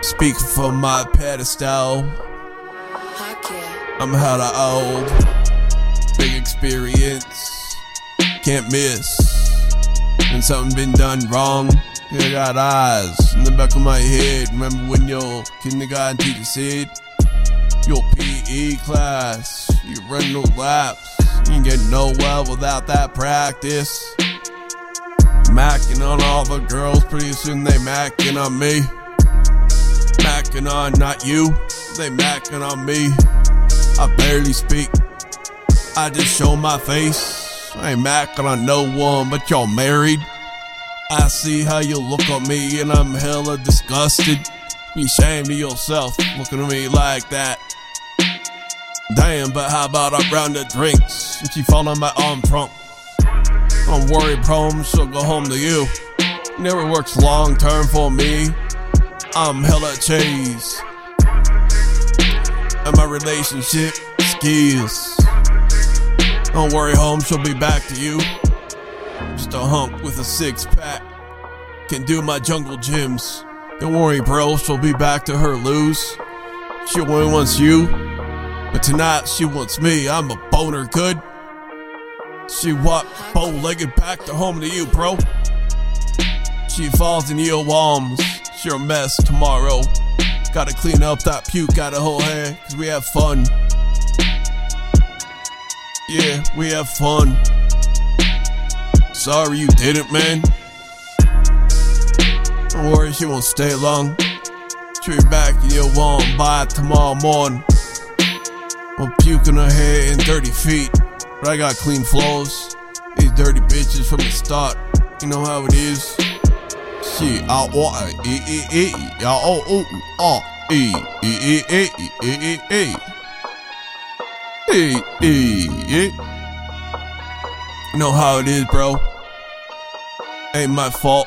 Speak from my pedestal. I'm hella old. Big experience. Can't miss. When something been done wrong, I got eyes in the back of my head. Remember when your kindergarten teacher said, Your PE class, you run no laps. You can get nowhere without that practice. Macking on all the girls, pretty soon they macking on me. Macking on not you, they macking on me. I barely speak, I just show my face. I ain't macking on no one, but y'all married. I see how you look at me and I'm hella disgusted. Be ashamed of yourself looking at me like that. Damn, but how about I round the drinks and she fall on my arm trunk? I'm worry, prom, she'll go home to you. Never works long term for me. I'm hella cheese. And my relationship skills. Don't worry, home, she'll be back to you. Just a hunk with a six pack. Can do my jungle gyms. Don't worry, bro, she'll be back to her lose. She only wants you, but tonight she wants me. I'm a boner good. She walked bow legged back to home to you, bro. She falls in your arms. She a mess tomorrow. Gotta clean up that puke out of her hair, cause we have fun. Yeah, we have fun. Sorry you didn't, man. Don't worry, she won't stay long. Be back your warm by tomorrow morning. I'm puking her hair in dirty feet, but I got clean floors. These dirty bitches from the start, you know how it is. Out water, e e e, y'all oh oh oh, know how it is, bro. Ain't my fault.